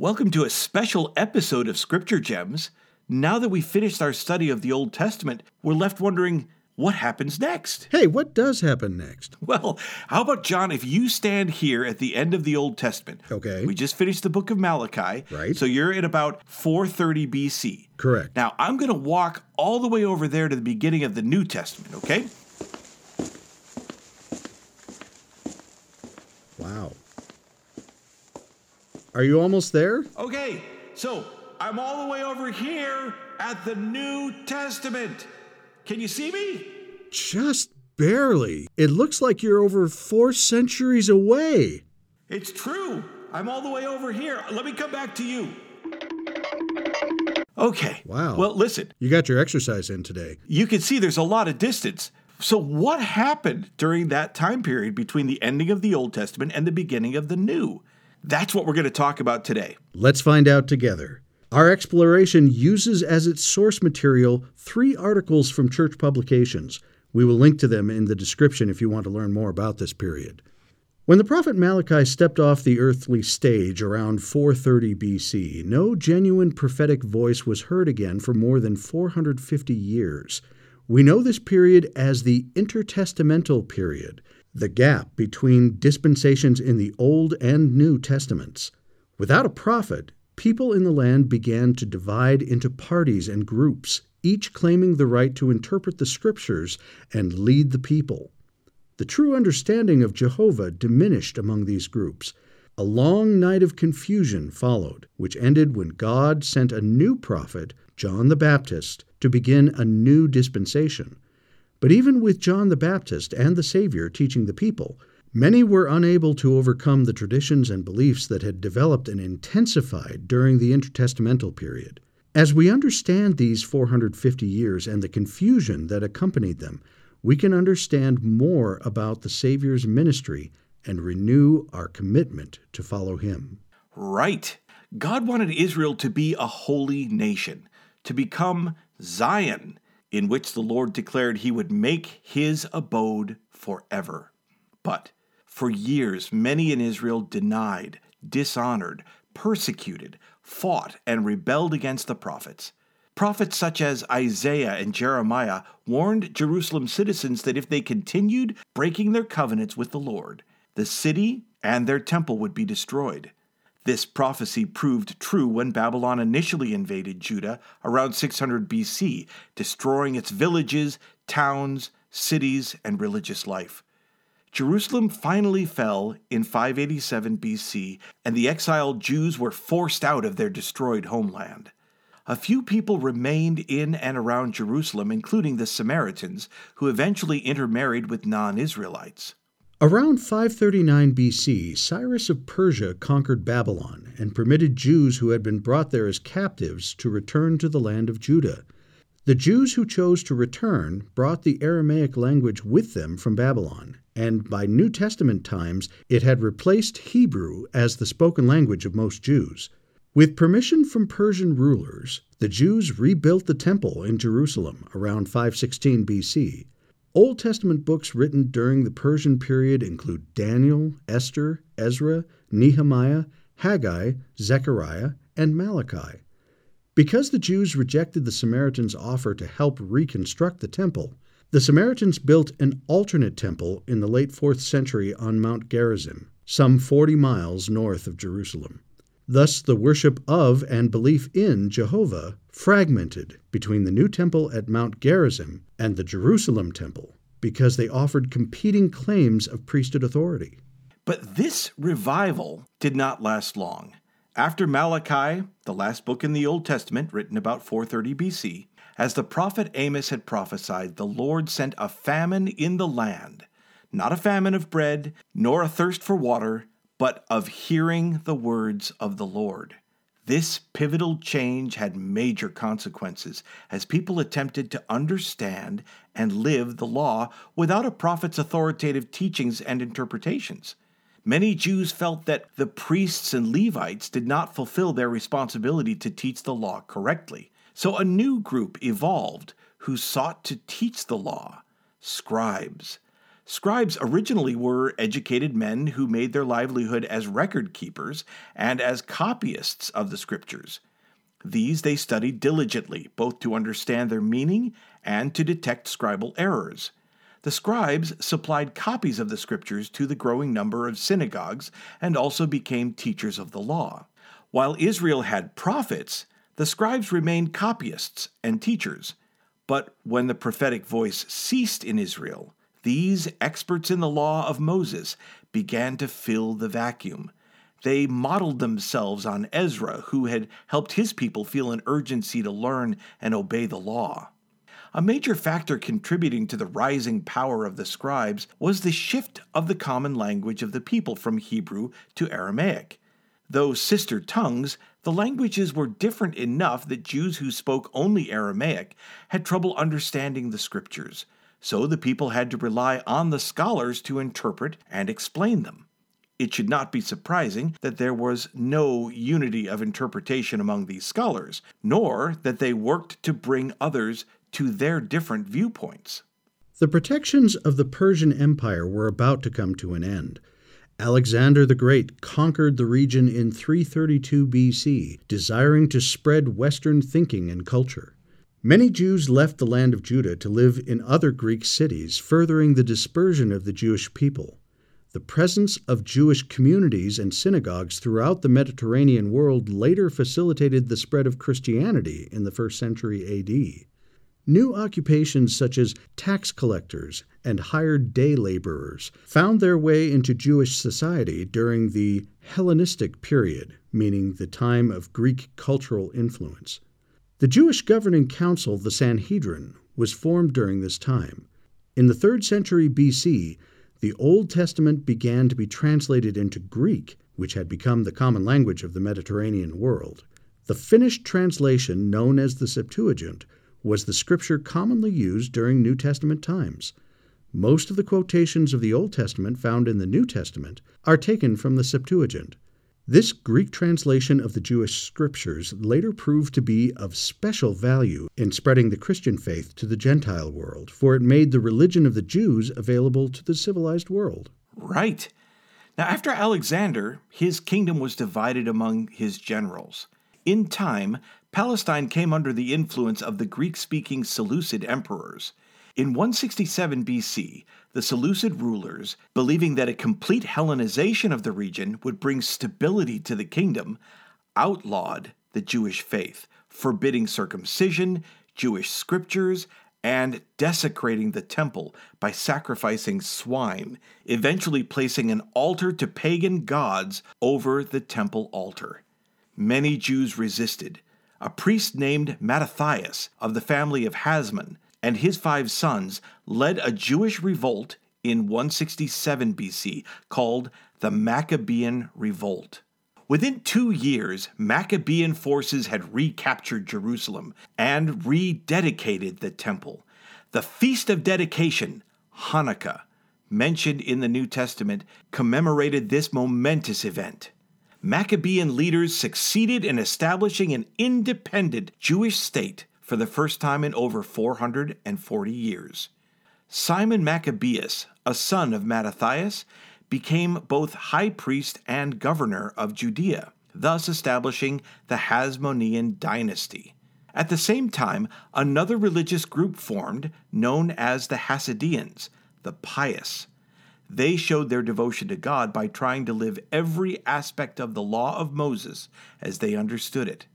Welcome to a special episode of Scripture Gems. Now that we've finished our study of the Old Testament, we're left wondering what happens next? Hey, what does happen next? Well, how about, John, if you stand here at the end of the Old Testament? Okay. We just finished the book of Malachi. Right. So you're at about 430 BC. Correct. Now, I'm going to walk all the way over there to the beginning of the New Testament, okay? Wow. Are you almost there? Okay, so I'm all the way over here at the New Testament. Can you see me? Just barely. It looks like you're over four centuries away. It's true. I'm all the way over here. Let me come back to you. Okay. Wow. Well, listen, You got your exercise in today. you can see there's a lot of distance. So, what happened during that time period between the ending of the Old Testament and the beginning of the New? That's what we're going to talk about today. Let's find out together. Our exploration uses as its source material three articles from church publications. We will link to them in the description if you want to learn more about this period. When the prophet Malachi stepped off the earthly stage around 430 BC, no genuine prophetic voice was heard again for more than 450 years. We know this period as the intertestamental period, the gap between dispensations in the Old and New Testaments. Without a prophet, people in the land began to divide into parties and groups, each claiming the right to interpret the scriptures and lead the people. The true understanding of Jehovah diminished among these groups. A long night of confusion followed, which ended when God sent a new prophet, John the Baptist, to begin a new dispensation. But even with John the Baptist and the Savior teaching the people, many were unable to overcome the traditions and beliefs that had developed and intensified during the intertestamental period. As we understand these 450 years and the confusion that accompanied them, we can understand more about the Savior's ministry and renew our commitment to follow him. Right. God wanted Israel to be a holy nation, to become Zion, in which the Lord declared he would make his abode forever. But for years, many in Israel denied, dishonored, persecuted, fought, and rebelled against the prophets. Prophets such as Isaiah and Jeremiah warned Jerusalem citizens that if they continued breaking their covenants with the Lord, the city and their temple would be destroyed. This prophecy proved true when Babylon initially invaded Judah around 600 BC, destroying its villages, towns, cities, and religious life. Jerusalem finally fell in 587 BC, and the exiled Jews were forced out of their destroyed homeland. A few people remained in and around Jerusalem, including the Samaritans, who eventually intermarried with non Israelites. Around 539 BC, Cyrus of Persia conquered Babylon and permitted Jews who had been brought there as captives to return to the land of Judah. The Jews who chose to return brought the Aramaic language with them from Babylon, and by New Testament times it had replaced Hebrew as the spoken language of most Jews. With permission from Persian rulers, the Jews rebuilt the temple in Jerusalem around 516 BC. Old Testament books written during the Persian period include Daniel, Esther, Ezra, Nehemiah, Haggai, Zechariah, and Malachi. Because the Jews rejected the Samaritans' offer to help reconstruct the temple, the Samaritans built an alternate temple in the late 4th century on Mount Gerizim, some 40 miles north of Jerusalem. Thus, the worship of and belief in Jehovah fragmented between the new temple at Mount Gerizim and the Jerusalem temple because they offered competing claims of priesthood authority. But this revival did not last long. After Malachi, the last book in the Old Testament, written about 430 BC, as the prophet Amos had prophesied, the Lord sent a famine in the land, not a famine of bread, nor a thirst for water, but of hearing the words of the Lord. This pivotal change had major consequences as people attempted to understand and live the law without a prophet's authoritative teachings and interpretations. Many Jews felt that the priests and Levites did not fulfill their responsibility to teach the law correctly. So a new group evolved who sought to teach the law scribes. Scribes originally were educated men who made their livelihood as record keepers and as copyists of the Scriptures. These they studied diligently, both to understand their meaning and to detect scribal errors. The scribes supplied copies of the Scriptures to the growing number of synagogues and also became teachers of the law. While Israel had prophets, the scribes remained copyists and teachers. But when the prophetic voice ceased in Israel, these experts in the law of Moses began to fill the vacuum. They modeled themselves on Ezra, who had helped his people feel an urgency to learn and obey the law. A major factor contributing to the rising power of the scribes was the shift of the common language of the people from Hebrew to Aramaic. Though sister tongues, the languages were different enough that Jews who spoke only Aramaic had trouble understanding the scriptures so the people had to rely on the scholars to interpret and explain them. It should not be surprising that there was no unity of interpretation among these scholars, nor that they worked to bring others to their different viewpoints. The protections of the Persian Empire were about to come to an end. Alexander the Great conquered the region in 332 BC, desiring to spread Western thinking and culture. Many Jews left the land of Judah to live in other Greek cities, furthering the dispersion of the Jewish people. The presence of Jewish communities and synagogues throughout the Mediterranean world later facilitated the spread of Christianity in the first century AD. New occupations such as tax collectors and hired day laborers found their way into Jewish society during the Hellenistic period, meaning the time of Greek cultural influence. The Jewish governing council, the Sanhedrin, was formed during this time. In the 3rd century BC, the Old Testament began to be translated into Greek, which had become the common language of the Mediterranean world. The finished translation, known as the Septuagint, was the scripture commonly used during New Testament times. Most of the quotations of the Old Testament found in the New Testament are taken from the Septuagint. This Greek translation of the Jewish scriptures later proved to be of special value in spreading the Christian faith to the Gentile world, for it made the religion of the Jews available to the civilized world. Right. Now, after Alexander, his kingdom was divided among his generals. In time, Palestine came under the influence of the Greek speaking Seleucid emperors. In 167 BC, the Seleucid rulers, believing that a complete Hellenization of the region would bring stability to the kingdom, outlawed the Jewish faith, forbidding circumcision, Jewish scriptures, and desecrating the temple by sacrificing swine, eventually placing an altar to pagan gods over the temple altar. Many Jews resisted. A priest named Mattathias of the family of Hasmon and his five sons led a Jewish revolt in 167 BC called the Maccabean Revolt. Within two years, Maccabean forces had recaptured Jerusalem and rededicated the temple. The Feast of Dedication, Hanukkah, mentioned in the New Testament, commemorated this momentous event. Maccabean leaders succeeded in establishing an independent Jewish state for the first time in over 440 years. Simon Maccabeus, a son of Mattathias, became both high priest and governor of Judea, thus establishing the Hasmonean dynasty. At the same time, another religious group formed known as the Hasidians, the pious. They showed their devotion to God by trying to live every aspect of the law of Moses as they understood it.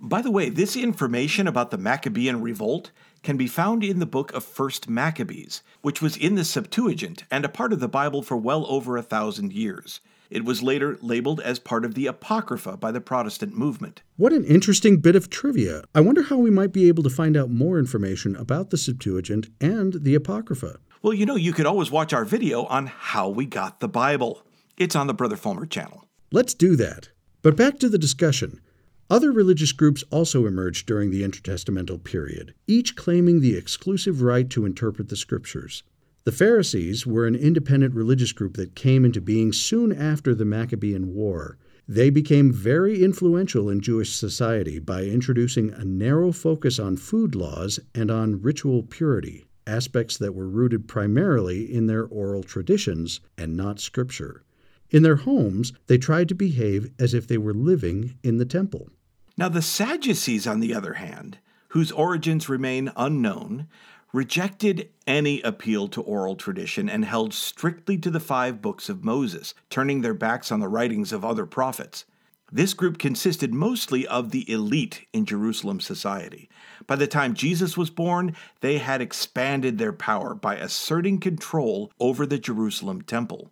By the way, this information about the Maccabean revolt can be found in the book of First Maccabees, which was in the Septuagint and a part of the Bible for well over a thousand years. It was later labeled as part of the Apocrypha by the Protestant movement. What an interesting bit of trivia. I wonder how we might be able to find out more information about the Septuagint and the Apocrypha. Well, you know, you could always watch our video on how we got the Bible. It's on the Brother Fulmer channel. Let's do that. But back to the discussion. Other religious groups also emerged during the intertestamental period, each claiming the exclusive right to interpret the scriptures. The Pharisees were an independent religious group that came into being soon after the Maccabean War. They became very influential in Jewish society by introducing a narrow focus on food laws and on ritual purity. aspects that were rooted primarily in their oral traditions and not Scripture. In their homes, they tried to behave as if they were living in the temple. Now, the Sadducees, on the other hand, whose origins remain unknown, rejected any appeal to oral tradition and held strictly to the five books of Moses, turning their backs on the writings of other prophets. This group consisted mostly of the elite in Jerusalem society. By the time Jesus was born, they had expanded their power by asserting control over the Jerusalem temple.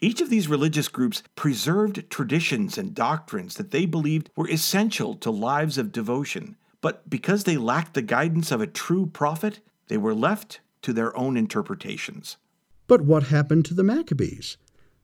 Each of these religious groups preserved traditions and doctrines that they believed were essential to lives of devotion. But because they lacked the guidance of a true prophet, they were left to their own interpretations. But what happened to the Maccabees?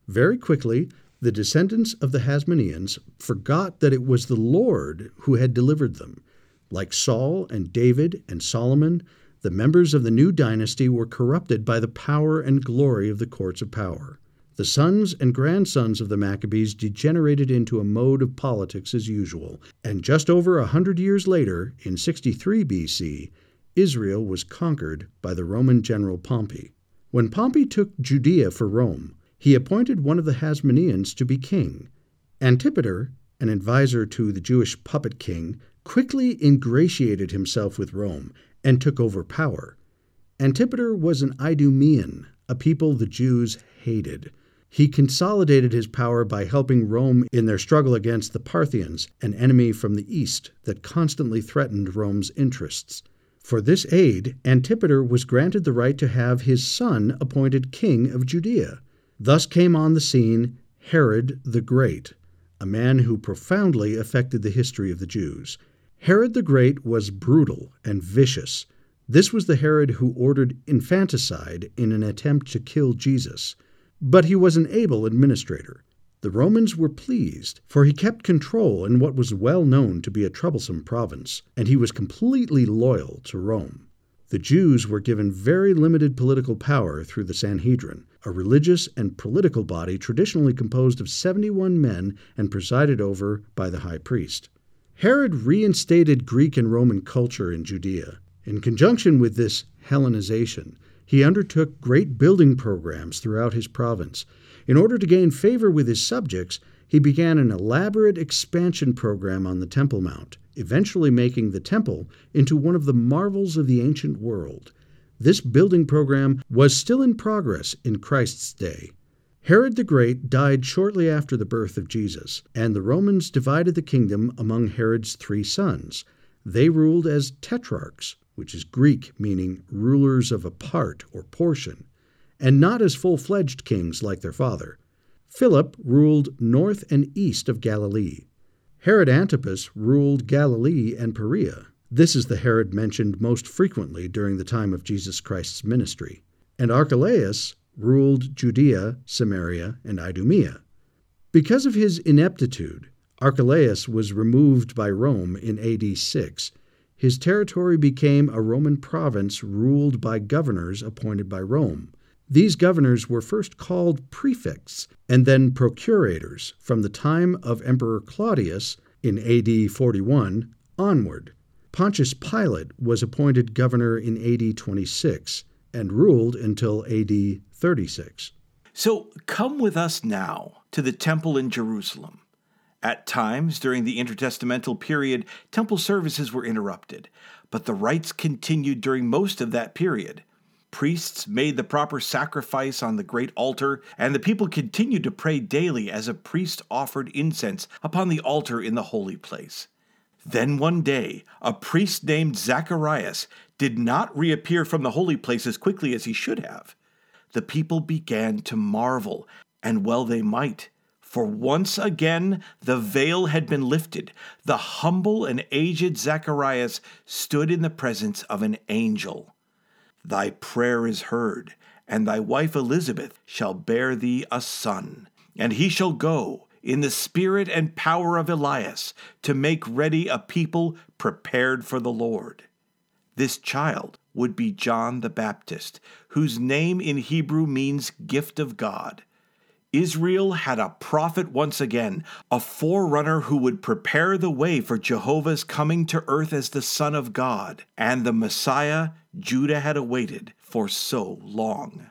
Very quickly, the descendants of the Hasmoneans forgot that it was the Lord who had delivered them. Like Saul and David and Solomon, the members of the new dynasty were corrupted by the power and glory of the courts of power. The sons and grandsons of the Maccabees degenerated into a mode of politics as usual, and just over a hundred years later, in 63 BC, Israel was conquered by the Roman general Pompey. When Pompey took Judea for Rome, he appointed one of the Hasmoneans to be king. Antipater, an adviser to the Jewish puppet king, quickly ingratiated himself with Rome and took over power. Antipater was an Idumean, a people the Jews hated. He consolidated his power by helping Rome in their struggle against the Parthians, an enemy from the east that constantly threatened Rome's interests. For this aid, Antipater was granted the right to have his son appointed king of Judea. Thus came on the scene Herod the Great, a man who profoundly affected the history of the Jews. Herod the Great was brutal and vicious. This was the Herod who ordered infanticide in an attempt to kill Jesus. But he was an able administrator. The Romans were pleased, for he kept control in what was well known to be a troublesome province, and he was completely loyal to Rome. The Jews were given very limited political power through the Sanhedrin, a religious and political body traditionally composed of 71 men and presided over by the high priest. Herod reinstated Greek and Roman culture in Judea. In conjunction with this Hellenization, he undertook great building programs throughout his province, in order to gain favor with his subjects, he began an elaborate expansion program on the Temple Mount, eventually making the temple into one of the marvels of the ancient world. This building program was still in progress in Christ's day. Herod the Great died shortly after the birth of Jesus, and the Romans divided the kingdom among Herod's three sons. They ruled as tetrarchs, which is Greek meaning rulers of a part or portion and not as full fledged kings like their father. Philip ruled north and east of Galilee. Herod Antipas ruled Galilee and Perea. This is the Herod mentioned most frequently during the time of Jesus Christ's ministry. And Archelaus ruled Judea, Samaria, and Idumea. Because of his ineptitude, Archelaus was removed by Rome in AD 6. His territory became a Roman province ruled by governors appointed by Rome. These governors were first called prefects and then procurators from the time of Emperor Claudius in AD 41 onward. Pontius Pilate was appointed governor in AD 26 and ruled until AD 36. So come with us now to the temple in Jerusalem. At times during the intertestamental period, temple services were interrupted, but the rites continued during most of that period. Priests made the proper sacrifice on the great altar, and the people continued to pray daily as a priest offered incense upon the altar in the holy place. Then one day, a priest named Zacharias did not reappear from the holy place as quickly as he should have. The people began to marvel, and well they might. For once again the veil had been lifted. The humble and aged Zacharias stood in the presence of an angel. Thy prayer is heard, and thy wife Elizabeth shall bear thee a son, and he shall go in the spirit and power of Elias to make ready a people prepared for the Lord. This child would be John the Baptist, whose name in Hebrew means gift of God. Israel had a prophet once again, a forerunner who would prepare the way for Jehovah's coming to earth as the Son of God, and the Messiah Judah had awaited for so long.